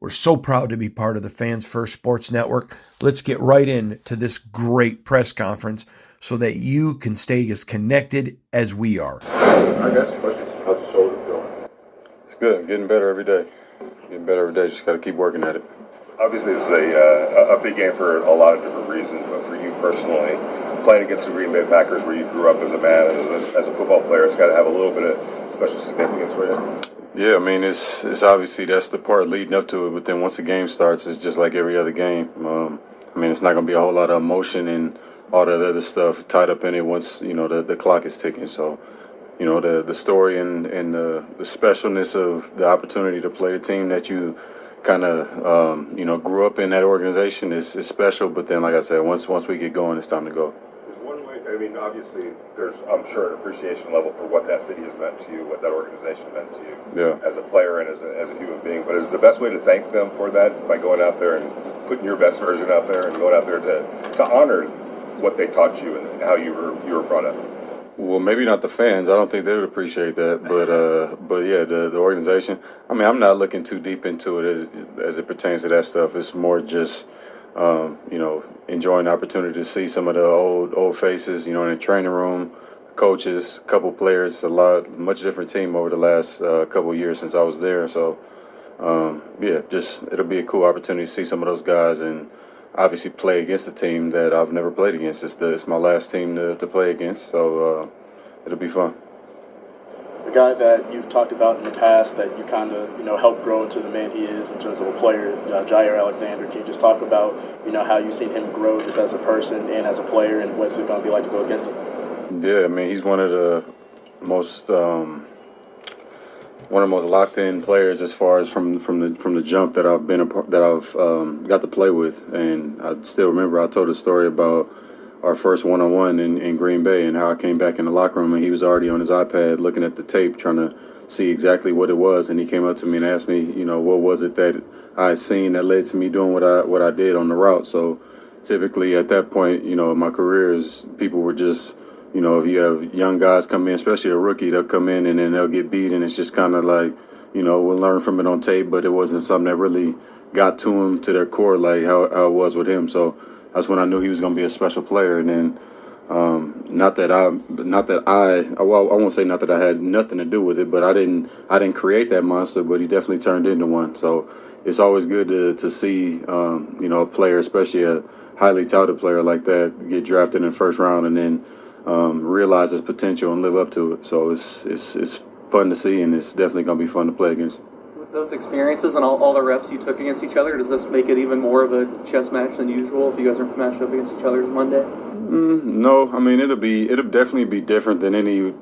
We're so proud to be part of the Fans First Sports Network. Let's get right into this great press conference so that you can stay as connected as we are. I got some questions. How's your shoulder feeling? It's good. Getting better every day. Getting better every day. Just got to keep working at it. Obviously, this is a, uh, a big game for a lot of different reasons, but for you personally, playing against the Green Bay Packers, where you grew up as a man and as a, as a football player, it's got to have a little bit of special significance for you. Yeah, I mean, it's it's obviously that's the part leading up to it, but then once the game starts, it's just like every other game. Um, I mean, it's not going to be a whole lot of emotion and all that other stuff tied up in it once you know the, the clock is ticking. So, you know, the the story and and the, the specialness of the opportunity to play the team that you kind of um, you know grew up in that organization is, is special. But then, like I said, once once we get going, it's time to go. There's one way. I mean, obviously, there's I'm sure an appreciation level for what that city has meant to you, what that organization meant to you, Yeah. as a player and as a, as a human being. But is the best way to thank them for that by going out there and putting your best version out there and going out there to to honor what they taught you and how you were you were brought up. Well, maybe not the fans. I don't think they would appreciate that, but uh, but yeah, the the organization. I mean, I'm not looking too deep into it as, as it pertains to that stuff. It's more just um, you know enjoying the opportunity to see some of the old old faces. You know, in the training room, coaches, couple players, a lot much different team over the last uh, couple years since I was there. So um, yeah, just it'll be a cool opportunity to see some of those guys and obviously play against a team that I've never played against. It's the it's my last team to, to play against, so uh, it'll be fun. The guy that you've talked about in the past that you kind of you know helped grow into the man he is in terms of a player, uh, Jaire Alexander. Can you just talk about you know how you've seen him grow just as a person and as a player, and what's it going to be like to go against him? Yeah, I mean he's one of the most um, one of the most locked in players as far as from from the from the jump that I've been a, that I've um, got to play with, and I still remember I told a story about our first one on one in Green Bay and how I came back in the locker room and he was already on his iPad looking at the tape trying to see exactly what it was, and he came up to me and asked me, you know, what was it that I had seen that led to me doing what I what I did on the route. So typically at that point, you know, my career is people were just you know, if you have young guys come in, especially a rookie, they'll come in and then they'll get beat, and it's just kind of like, you know, we'll learn from it on tape, but it wasn't something that really got to them to their core like how, how it was with him. So that's when I knew he was going to be a special player. And then, um, not that I, not that I, well, I won't say not that I had nothing to do with it, but I didn't, I didn't create that monster, but he definitely turned into one. So it's always good to to see, um, you know, a player, especially a highly touted player like that, get drafted in the first round and then um, realize his potential and live up to it. So it's it's it's fun to see, and it's definitely going to be fun to play against. Those experiences and all, all the reps you took against each other, does this make it even more of a chess match than usual if you guys are matched up against each other Monday? Mm, no, I mean it'll be it'll definitely be different than any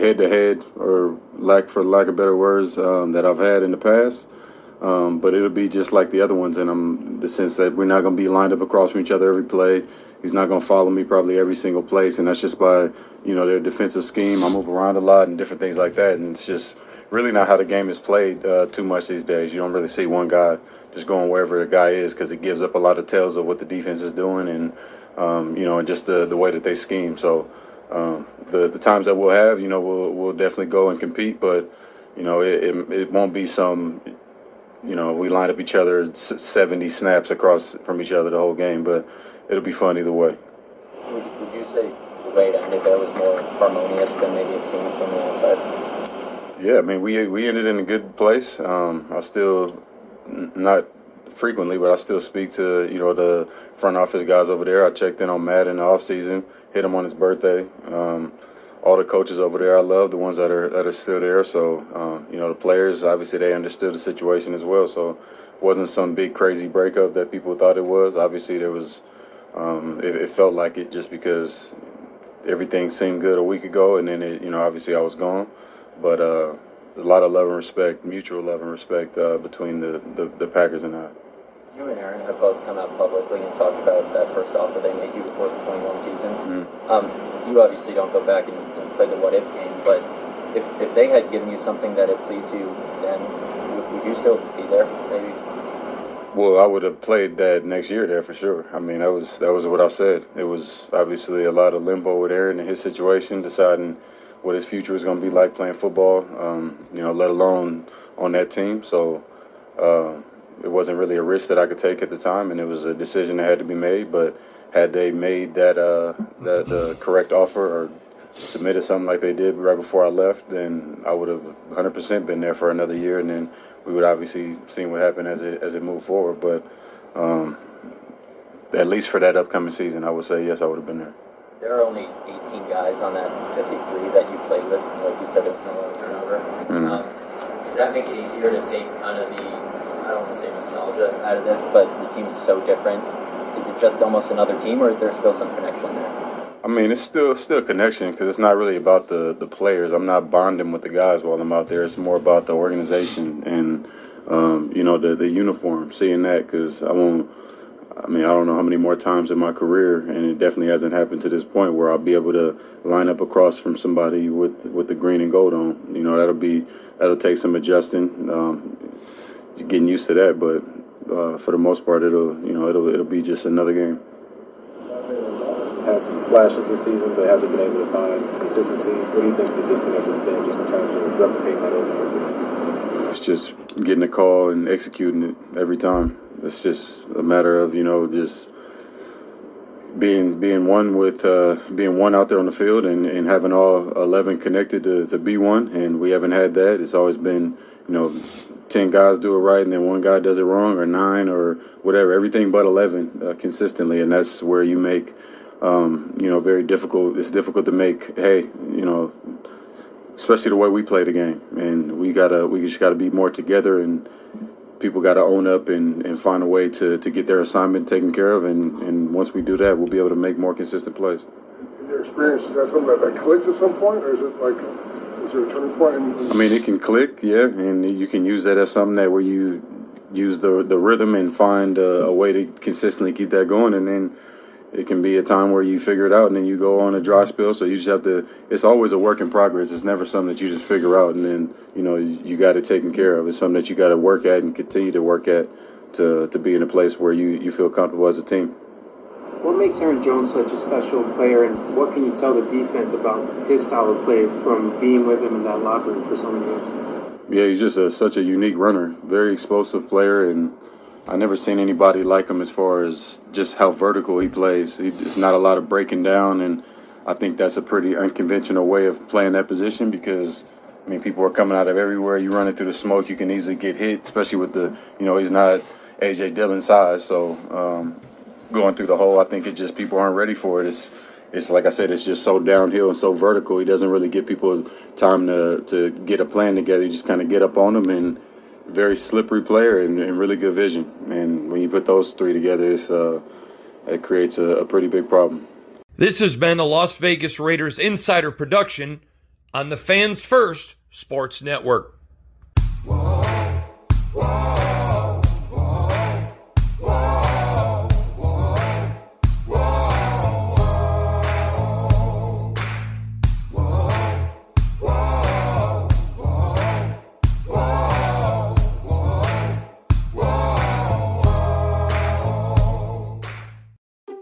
head to head, or lack for lack of better words, um, that I've had in the past. Um, but it'll be just like the other ones in the sense that we're not going to be lined up across from each other every play. He's not going to follow me probably every single place, and that's just by you know their defensive scheme. I move around a lot and different things like that, and it's just really not how the game is played uh, too much these days. You don't really see one guy just going wherever the guy is because it gives up a lot of tells of what the defense is doing and um, you know and just the the way that they scheme. So um, the the times that we'll have, you know, we'll we'll definitely go and compete, but you know it, it, it won't be some you know, we line up each other 70 snaps across from each other the whole game, but it'll be fun either way. Would, would you say the way ended there was more harmonious than maybe it seemed from the outside? Yeah, I mean, we we ended in a good place. Um, I still, not frequently, but I still speak to, you know, the front office guys over there. I checked in on Matt in the off season, hit him on his birthday. Um, all the coaches over there I love, the ones that are that are still there. So um, you know the players obviously they understood the situation as well. So it wasn't some big crazy breakup that people thought it was. Obviously there was um, it, it, felt like it just because everything seemed good a week ago, and then it, you know obviously I was gone, but uh, a lot of love and respect, mutual love and respect uh, between the, the, the Packers and I you and Aaron have both come out publicly and talked about that first offer they made you before the 21 season. Mm-hmm. Um, you obviously don't go back and, and, play the what if game, but if, if they had given you something that had pleased you, then would, would you still be there, maybe? Well, I would have played that next year there for sure. I mean, that was that was what I said. It was obviously a lot of limbo with Aaron and his situation, deciding what his future was going to be like playing football. Um, you know, let alone on that team. So. Uh, it wasn't really a risk that I could take at the time, and it was a decision that had to be made. But had they made that uh, that the correct offer or submitted something like they did right before I left, then I would have 100% been there for another year, and then we would obviously see what happened as it as it moved forward. But um, at least for that upcoming season, I would say yes, I would have been there. There are only 18 guys on that 53 that you played with. Like you said, it's no turnover. Mm-hmm. Um, does that make it easier to take kind of the I don't want to say nostalgia out of this, but the team is so different. Is it just almost another team, or is there still some connection there? I mean, it's still still a connection because it's not really about the the players. I'm not bonding with the guys while I'm out there. It's more about the organization and um, you know the the uniform. Seeing that because I won't. I mean, I don't know how many more times in my career, and it definitely hasn't happened to this point where I'll be able to line up across from somebody with with the green and gold on. You know, that'll be that'll take some adjusting. Um, getting used to that. But uh, for the most part, it'll you know it'll it'll be just another game. Has some flashes this season, but hasn't been able to find consistency. What do you think the disconnect has been, just in terms of replicating that over? It's just getting a call and executing it every time. It's just a matter of you know just being being one with uh, being one out there on the field and, and having all eleven connected to, to be one, and we haven't had that. It's always been you know 10 guys do it right and then one guy does it wrong or nine or whatever everything but 11 uh, consistently and that's where you make um, you know very difficult it's difficult to make hey you know especially the way we play the game and we gotta we just gotta be more together and people gotta own up and, and find a way to, to get their assignment taken care of and, and once we do that we'll be able to make more consistent plays in your experience is that something that, that clicks at some point or is it like is there a turning point? I mean, it can click, yeah, and you can use that as something that where you use the the rhythm and find a, a, way to consistently keep that going, and then it can be a time where you figure it out and then you go on a dry spell. So you just have to. It's always a work in progress. It's never something that you just figure out and then you know you, you got it taken care of. It's something that you got to work at and continue to work at to to be in a place where you you feel comfortable as a team. What makes Aaron Jones such a special player, and what can you tell the defense about his style of play from being with him in that locker room for so many years? Yeah, he's just a, such a unique runner, very explosive player, and I never seen anybody like him as far as just how vertical he plays. It's not a lot of breaking down, and I think that's a pretty unconventional way of playing that position because. I mean, people are coming out of everywhere. You run it through the smoke, you can easily get hit, especially with the, you know, he's not AJ Dillon size. So um, going through the hole. I think it's just people aren't ready for it. It's it's like I said, it's just so downhill and so vertical. He doesn't really give people time to to get a plan together. You just kind of get up on them and very slippery player and, and, really good vision. And when you put those three together, uh, it creates a, a pretty big problem. This has been a Las Vegas Raiders insider production. on the Fans First Sports Network.